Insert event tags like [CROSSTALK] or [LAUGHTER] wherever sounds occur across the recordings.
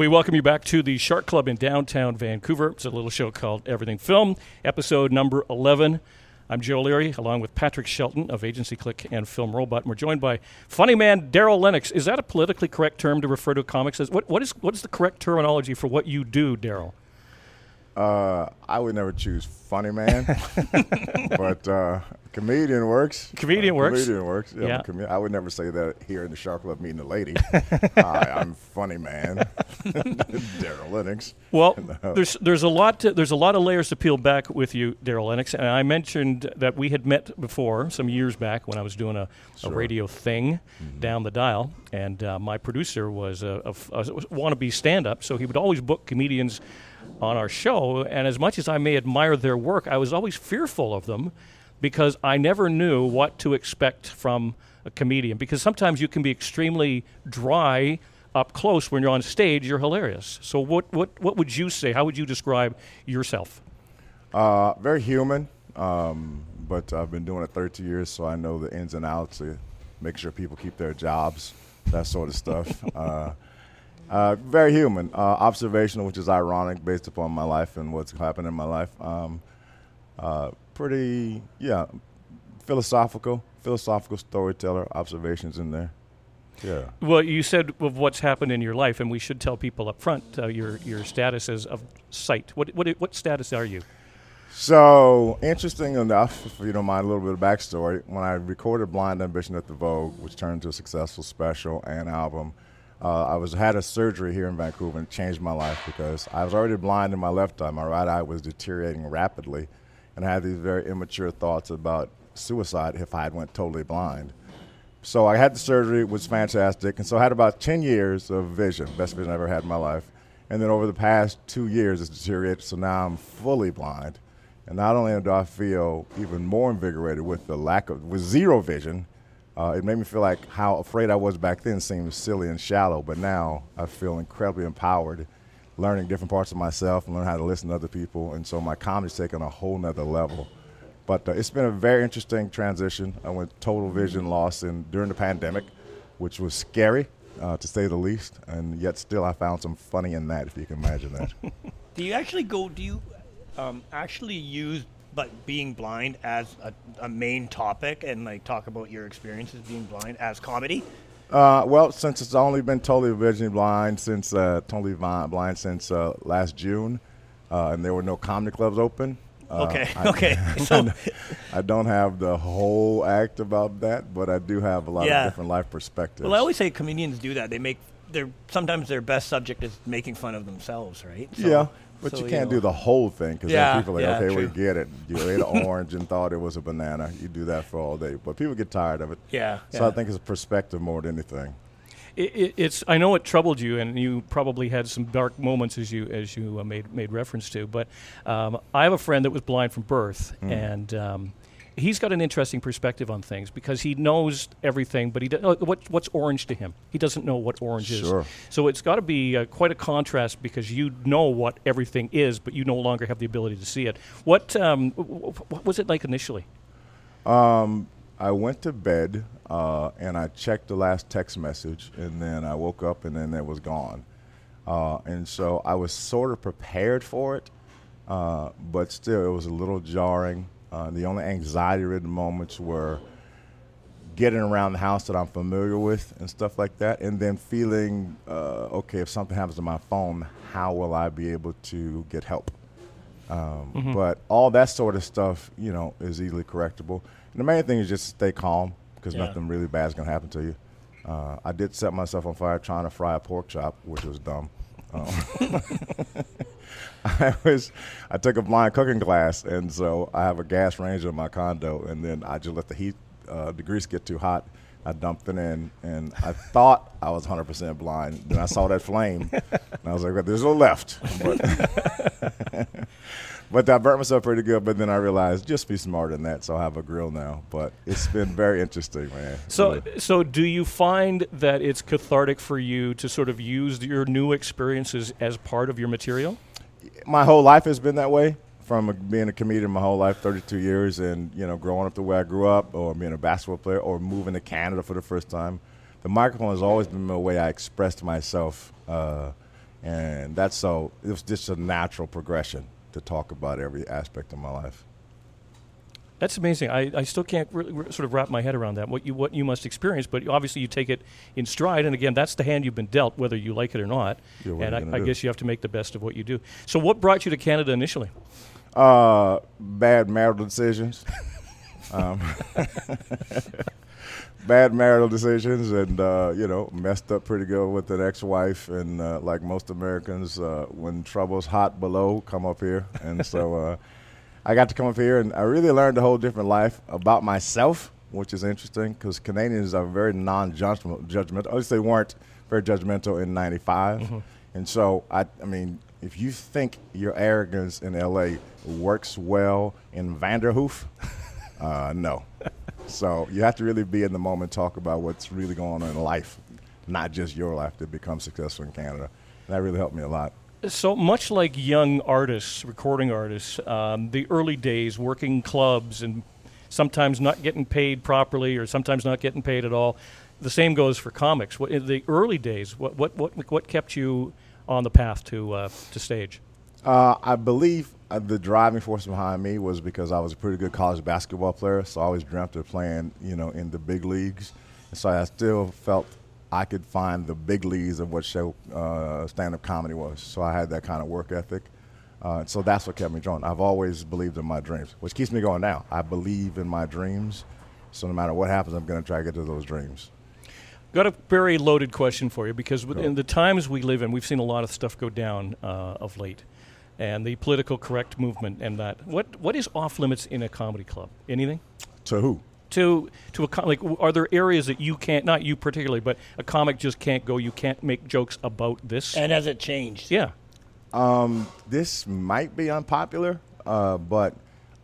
We welcome you back to the Shark Club in downtown Vancouver. It's a little show called Everything Film, episode number 11. I'm Joe Leary, along with Patrick Shelton of Agency Click and Film Robot. And we're joined by funny man Darryl Lenox. Is that a politically correct term to refer to comics as? What, what, is, what is the correct terminology for what you do, Darryl? Uh, I would never choose funny man, [LAUGHS] but uh, comedian works. Comedian uh, works. Comedian works. Yeah, Yeah. com- I would never say that here in the Shark Club meeting the lady. [LAUGHS] Hi, I'm funny man, [LAUGHS] Darryl Lenox. Well, No. there's there's a lot to, there's a lot of layers to peel back with you, Darryl Lenox. And I mentioned that we had met before some years back when I was doing a, a radio thing Mm-hmm. down the dial, and uh, my producer was a wannabe stand-up, so he would always book comedians on our show. And as much as I may admire their work, I was always fearful of them because I never knew what to expect from a comedian. Because sometimes you can be extremely dry up close when you're on stage. You're hilarious. So what what what would you say? How would you describe yourself? Uh, very human, um, but I've been doing it 30 years, so I know the ins and outs. To make sure people keep their jobs, that sort of stuff. [LAUGHS] uh, uh, very human, uh, observational, which is ironic based upon my life and what's happened in my life. Um, uh, pretty, yeah, philosophical, philosophical storyteller. Observations in there. Yeah. Well, you said of what's happened in your life, and we should tell people up front uh, your your status as of sight. What what what status are you? So interesting enough, if you don't mind a little bit of backstory, when I recorded "Blind Ambition" at the Vogue, which turned into a successful special and album, uh, I was had a surgery here in Vancouver and it changed my life because I was already blind in my left eye. My right eye was deteriorating rapidly, and I had these very immature thoughts about suicide if I had went totally blind. So I had the surgery, it was fantastic, and so I had about 10 years of vision, best vision I ever had in my life. And then over the past two years, it's deteriorated, so now I'm fully blind. And not only do I feel even more invigorated with the lack of, with zero vision, uh, it made me feel like how afraid I was back then seemed silly and shallow, but now I feel incredibly empowered, learning different parts of myself and learning how to listen to other people. And so my comedy's taken a whole nother level. But uh, it's been a very interesting transition. I went total vision loss in during the pandemic, which was scary uh, to say the least. And yet still, I found some funny in that, if you can imagine that. [LAUGHS] Do you actually go? Do you um, actually use but being blind as a, a main topic and like talk about your experiences being blind as comedy? Uh, well, since it's only been totally visually blind since uh, totally blind since uh, last June, uh, and there were no comedy clubs open. uh, Okay, I- [LAUGHS] okay. [LAUGHS] So I don't have the whole act about that, but I do have a lot Yeah. of different life perspectives. well, I always say comedians do that. They make their sometimes their best subject is making fun of themselves, right? So- yeah, but so, you can't know. do the whole thing because Yeah, people are like, yeah, okay, we get it. You ate an orange and thought it was a banana. You do that for all day, but people get tired of it. Yeah, So I think it's a perspective more than anything. It, it, it's I know it troubled you, and you probably had some dark moments as you as you uh, made made reference to. But um, I have a friend that was blind from birth, Hmm. and um, he's got an interesting perspective on things because he knows everything, but he does, what what's orange to him? He doesn't know what orange Sure. is. So it's got to be uh, quite a contrast because you know what everything is, but you no longer have the ability to see it. What um, w- what was it like initially? I went to bed uh, and I checked the last text message, and then I woke up and then it was gone. Uh, and so I was sort of prepared for it, uh, but still it was a little jarring. Uh, the only anxiety-ridden moments were getting around the house that I'm familiar with and stuff like that, and then feeling uh, okay if something happens to my phone, how will I be able to get help? Um, But all that sort of stuff, you know, is easily correctable. And the main thing is just stay calm because Yeah. nothing really bad is going to happen to you. Uh, I did set myself on fire trying to fry a pork chop, which was dumb. Um, [LAUGHS] [LAUGHS] [LAUGHS] I was, I took a blind cooking class, and so I have a gas range in my condo, and then I just let the heat, uh, the grease get too hot. I dumped it in, and I thought I was 100% blind. Then I saw that flame, and I was like, well, "There's no left." But, [LAUGHS] but I burnt myself pretty good. But then I realized just be smarter than that. So I have a grill now. But it's been very interesting, man. So, Really. so do you find that it's cathartic for you to sort of use your new experiences as part of your material? My whole life has been that way. From being a comedian my whole life, 32 years, and you know, growing up the way I grew up, or being a basketball player, or moving to Canada for the first time, the microphone has always been the way I expressed myself uh, and that's so it was just a natural progression to talk about every aspect of my life. That's amazing. I, I still can't really, re- sort of wrap my head around that. What you what you must experience, but obviously you take it in stride. And again, that's the hand you've been dealt, whether you like it or not. Yeah, and I, I guess you have to make the best of what you do. So, what brought you to Canada initially? Uh, bad marital decisions. [LAUGHS] um, [LAUGHS] bad marital decisions, and uh, you know, messed up pretty good with an ex-wife. And uh, like most Americans, uh, when trouble's hot below, come up here. And so uh, I got to come up here, and I really learned a whole different life about myself, which is interesting because Canadians are very non-judgmental. Judgmental. At least they weren't very judgmental in '95. And so I, I mean, if you think your arrogance in LA works well in Vanderhoof, [LAUGHS] uh, no. so you have to really be in the moment, talk about what's really going on in life, not just your life to become successful in Canada. And that really helped me a lot. So much like young artists, recording artists, um, the early days working clubs and sometimes not getting paid properly or sometimes not getting paid at all. The same goes for comics. What, in the early days, what, what, what, what kept you on the path to, uh, to stage? Uh, I believe uh, the driving force behind me was because I was a pretty good college basketball player, so I always dreamt of playing, you know, in the big leagues. So I still felt I could find the big leagues of what show uh, stand-up comedy was. So I had that kind of work ethic. Uh, so that's what kept me going. I've always believed in my dreams, which keeps me going now. I believe in my dreams, so no matter what happens, I'm going to try to get to those dreams. Got a very loaded question for you because in the times we live in, we've seen a lot of stuff go down uh, of late, and the political correct movement and that. What what is off limits in a comedy club? Anything? To who? To to a com- like, are there areas that you can't? Not you particularly, but a comic just can't go. You can't make jokes about this. And has it changed? yeah, this might be unpopular, uh, but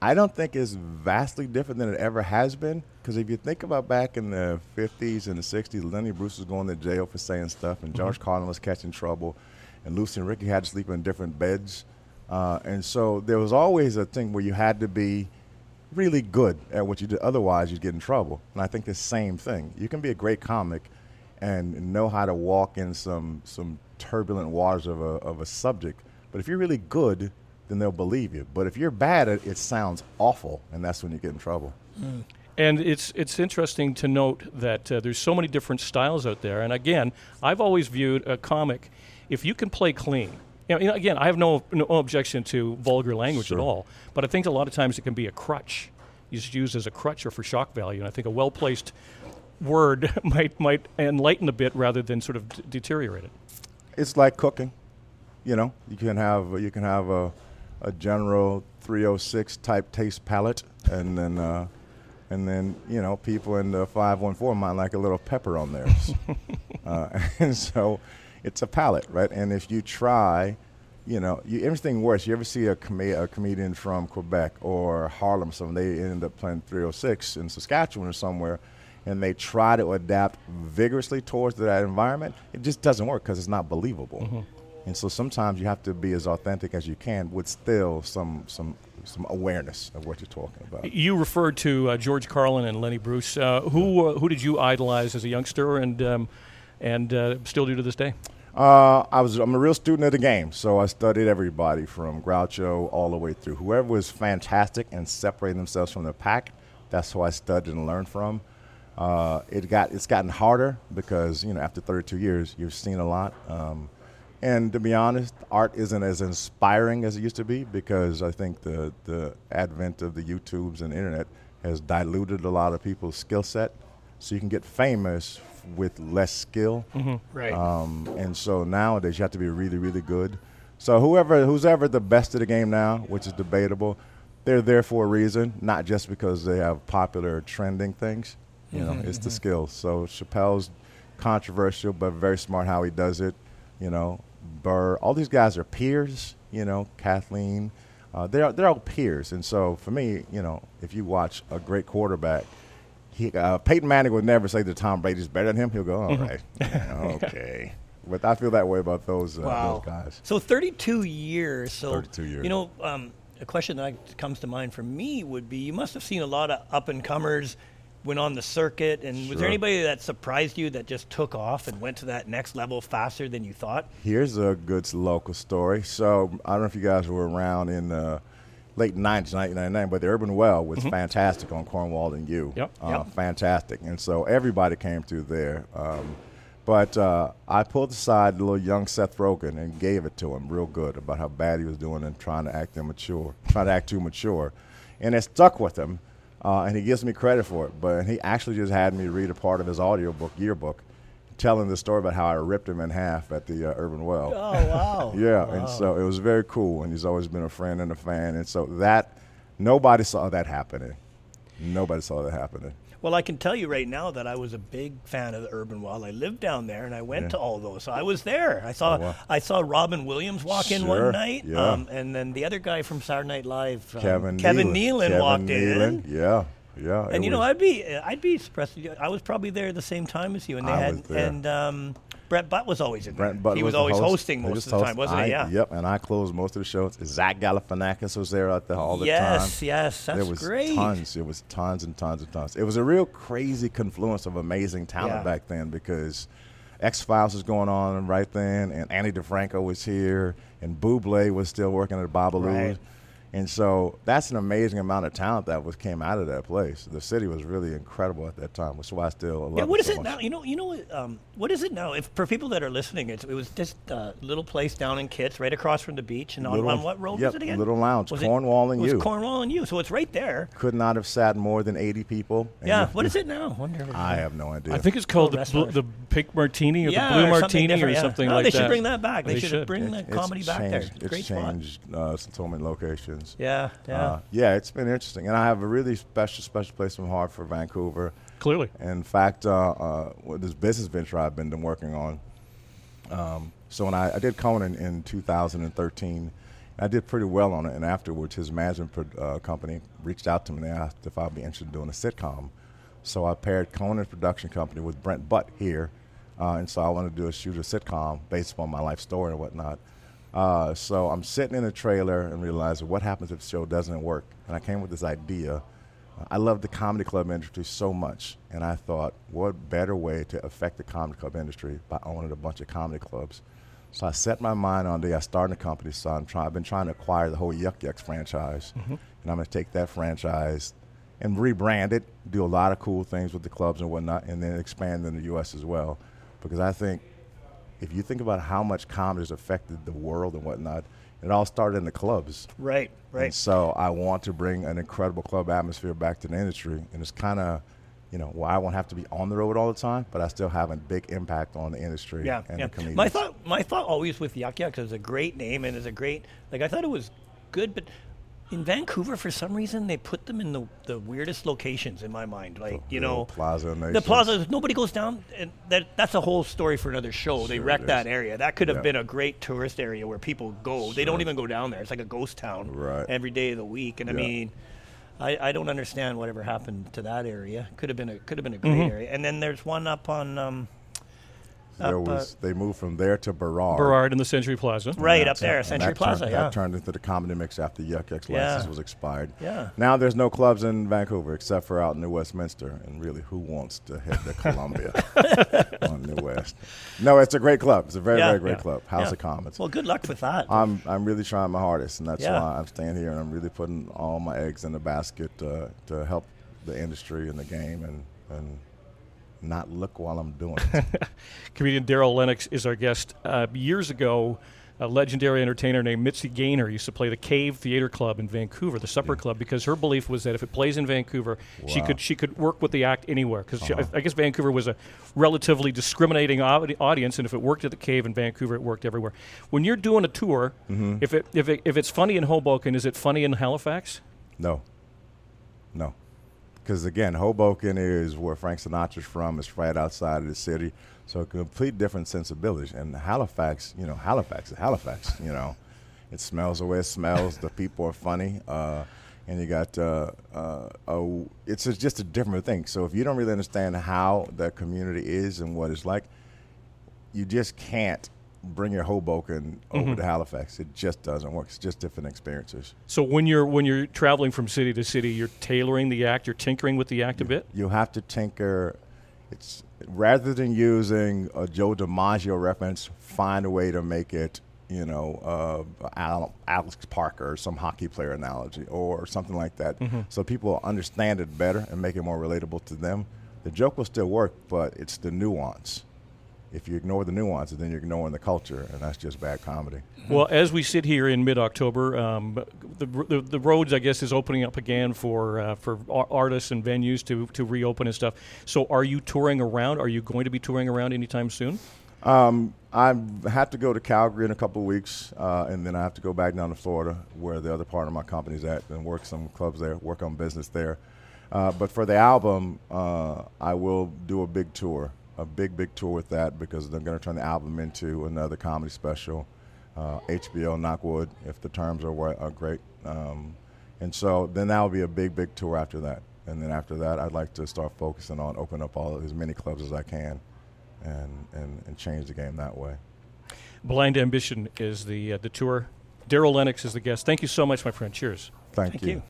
I don't think it's vastly different than it ever has been. Because if you think about back in the 50s and the 60s, Lenny Bruce was going to jail for saying stuff, and George Carlin was catching trouble, and Lucy and Ricky had to sleep in different beds. Uh, and so there was always a thing where you had to be really good at what you do. Otherwise, you'd get in trouble. And I think the same thing. You can be a great comic and know how to walk in some some turbulent waters of a, of a subject. But if you're really good, then they'll believe you. But if you're bad it, it sounds awful, and that's when you get in trouble. and it's it's interesting to note that uh, there's so many different styles out there. And again, I've always viewed a comic if you can play clean. You know, again, I have no no objection to vulgar language at all, but I think a lot of times it can be a crutch. It's used as a crutch or for shock value, and I think a well placed word [LAUGHS] might might enlighten a bit rather than sort of d- deteriorate it. It's like cooking. You know, you can have you can have a, a general 306 type taste palate, and then uh, and then you know people in the 514 might like a little pepper on theirs. [LAUGHS] uh, [LAUGHS] and so it's a palette, right? And if you try, you know, you, everything worse. You ever see a, com- a comedian from Quebec or Harlem, or something, they end up playing 306 in Saskatchewan or somewhere, and they try to adapt vigorously towards that environment, it just doesn't work because it's not believable. And so sometimes you have to be as authentic as you can with still some some some awareness of what you're talking about. You referred to uh, George Carlin and Lenny Bruce. Uh, who uh, who did you idolize as a youngster and um, and uh, still do to this day? Uh, I was I'm a real student of the game, so I studied everybody from Groucho all the way through. Whoever was fantastic and separating themselves from the pack, that's who I studied and learned from. Uh, it got it's gotten harder because you know after 32 years you've seen a lot. Um, and to be honest, art isn't as inspiring as it used to be because I think the the advent of the YouTubes and internet has diluted a lot of people's skill set. So you can get famous with less skill. Right. Um, and so nowadays you have to be really, really good. So whoever, who's ever the best of the game now, which is debatable, they're there for a reason, not just because they have popular trending things. You know, it's the skills. So Chappelle's controversial, but very smart how he does it. You know, Burr, all these guys are peers. You know, Kathleen, uh, they're they're all peers. And so for me, you know, if you watch a great quarterback, he, uh, Peyton Manning would never say that Tom Brady's better than him. He'll go, all right, yeah, [LAUGHS] okay. But I feel that way about those, uh, wow. those guys. So 32 years. So 32 years. You know, um, a question that comes to mind for me would be: You must have seen a lot of up and comers went on the circuit. And was there anybody that surprised you that just took off and went to that next level faster than you thought? Here's a good local story. So I don't know if you guys were around in the late 90s, 1999, but the Urban Well was fantastic on Cornwall and Yew. Yep. Uh, Yep. Fantastic. And so everybody came through there. Um, but uh, I pulled aside the little young Seth Rogen and gave it to him real good about how bad he was doing and trying to act immature, trying to act too mature. And it stuck with him. Uh, and he gives me credit for it. But he actually just had me read a part of his audiobook, yearbook, telling the story about how I ripped him in half at the uh, Urban Well. Oh, wow. [LAUGHS] Yeah, and so it was very cool, and he's always been a friend and a fan, and so that nobody saw that happening. Nobody saw that happening. Well, I can tell you right now that I was a big fan of the Urban Well. I lived down there, and I went to all those. So I was there. I saw Oh, wow. I saw Robin Williams walk in one night, yeah. um, and then the other guy from Saturday Night Live, um, Kevin Kevin Nealon, Nealon, Kevin walked Nealon, in. Yeah, yeah. And you know, I'd be I'd be surprised. I was probably there at the same time as you, and they I had was and um, Brent Butt was always in Brent there. Butler he was, the always host. hosting most of the time, wasn't I, he? Yeah. Yep, and I closed most of the shows. Zach Galifianakis was there out there all the yes, time. Yes, yes, that's there was great. tons. It was tons and tons and tons. It was a real crazy confluence of amazing talent Yeah. back then because X Files was going on right then, and Ani DiFranco was here, and Buble was still working at Babalu. Right. And so that's an amazing amount of talent that was came out of that place. The city was really incredible at that time, which is why I still love Yeah, it what is so it much. now? You know, you know, um, what is it now? If for people that are listening, it's, it was just a little place down in Kits, right across from the beach, and on, Little- on what road yep, was it again? Little Lounge, Was it- Cornwall and it was Yew. Cornwall and Yew, so it's right there. Could not have sat more than 80 people. Yeah, what is it now? Wonder if I have no idea. I think it's called the, bl- the pink martini or yeah, the blue or martini or yeah. something no, like that. they that. should bring that back. They, They should, should. bring It- the comedy back there. It's Great spot. changed uh, so Yeah, yeah. Uh, yeah, it's been interesting, and I have a really special, special place in my heart for Vancouver. Clearly. In fact, uh, uh, with this business venture I've been working on. Um, so when I, I did Conan in 2013, I did pretty well on it, and afterwards, his management pro- uh, company reached out to me and asked if I'd be interested in doing a sitcom. So I paired Conan's production company with Brent Butt here, uh, and so I wanted to do a shoot a sitcom based upon my life story and whatnot. Uh, so I'm sitting in a trailer and realizing what happens if the show doesn't work, and I came with this idea. I love the comedy club industry so much, and I thought, what better way to affect the comedy club industry by owning a bunch of comedy clubs? So I set my mind on the. I started a company, so I'm trying. I've been trying to acquire the whole Yuk Yuk's franchise, and I'm going to take that franchise and rebrand it, do a lot of cool things with the clubs and whatnot, and then expand in the U.S. as well. Because I think if you think about how much comedy has affected the world and whatnot, it all started in the clubs. Right, right. And so I want to bring an incredible club atmosphere back to the industry, and it's kind of, you know, well, I won't have to be on the road all the time, but I still have a big impact on the industry Yeah, and yeah. the comedians. My thought, my thought always with Yuk Yuk's is a great name and is a great. Like I thought it was good, but in Vancouver, for some reason, they put them in the the weirdest locations in my mind. Like you know, Plaza the plaza. Nobody goes down, and that that's a whole story for another show. they wrecked that area. That could have Yeah. been a great tourist area where people go. They don't even go down there. It's like a ghost town Right. every day of the week. And I mean. I, I don't understand whatever happened to that area. Could have been a could have been a great Mm-hmm. area. And then there's one up on um, there up, uh, was they moved from there to Burrard. Burrard in the Century Plaza. right up there, Century that Plaza. Turned, yeah. That turned into the comedy mix after Yuk Yuk's Yeah. license was expired. Yeah. Now there's no clubs in Vancouver except for out in New Westminster, and really, who wants to head to [LAUGHS] Columbia on New West? No, it's a great club. It's a very, Yeah, very great yeah, club. House yeah. of Commons. Well, good luck with that. I'm I'm really trying my hardest, and that's Yeah. why I'm staying here, and I'm really putting all my eggs in the basket uh, to help the industry and the game, and and not look while I'm doing it. [LAUGHS] Comedian Darryl Lenox is our guest. Uh, years ago, a legendary entertainer named Mitzi Gaynor used to play the Cave Theater Club in Vancouver, the Supper Club, because her belief was that if it plays in Vancouver, she could she could work with the act anywhere. Because I guess Vancouver was a relatively discriminating audience, and if it worked at the Cave in Vancouver, it worked everywhere. When you're doing a tour, if it if it, if it's funny in Hoboken, is it funny in Halifax? No. No. Because again, Hoboken is where Frank Sinatra's from. It's right outside of the city. So a complete different sensibilities. And Halifax, you know, Halifax is Halifax, you know. It smells the way it smells. the people are funny. Uh, and you got, uh, uh, oh, it's a- just a different thing. So if you don't really understand how that community is and what it's like, you just can't bring your Hoboken over to Halifax. It just doesn't work. It's just different experiences. So when you're when you're traveling from city to city, you're tailoring the act, you're tinkering with the act a bit. You have to tinker. It's rather than using a Joe DiMaggio reference, find a way to make it, you know, uh, Al- Alex Parker or some hockey player analogy or something like that, so people understand it better and make it more relatable to them. The joke will still work, but it's the nuance. If you ignore the nuances, then you're ignoring the culture, and that's just bad comedy. Well, as we sit here in mid-October, um, the, the the roads, I guess, is opening up again for uh, for artists and venues to to reopen and stuff. So, are you touring around? Are you going to be touring around anytime soon? Um, I have to go to Calgary in a couple of weeks, uh, and then I have to go back down to Florida, where the other part of my company's at, and work some clubs there, work on business there. Uh, but for the album, uh, I will do a big tour, a big, big tour with that, because they're going to turn the album into another comedy special. Uh, HBO Knockwood, if the terms are, are great. Um, and so then that will be a big, big tour after that. And then after that, I'd like to start focusing on opening up all as many clubs as I can and, and, and change the game that way. Blind Ambition is the uh, the tour. Darryl Lenox is the guest. Thank you so much, my friend. Cheers. Thank, Thank you. you.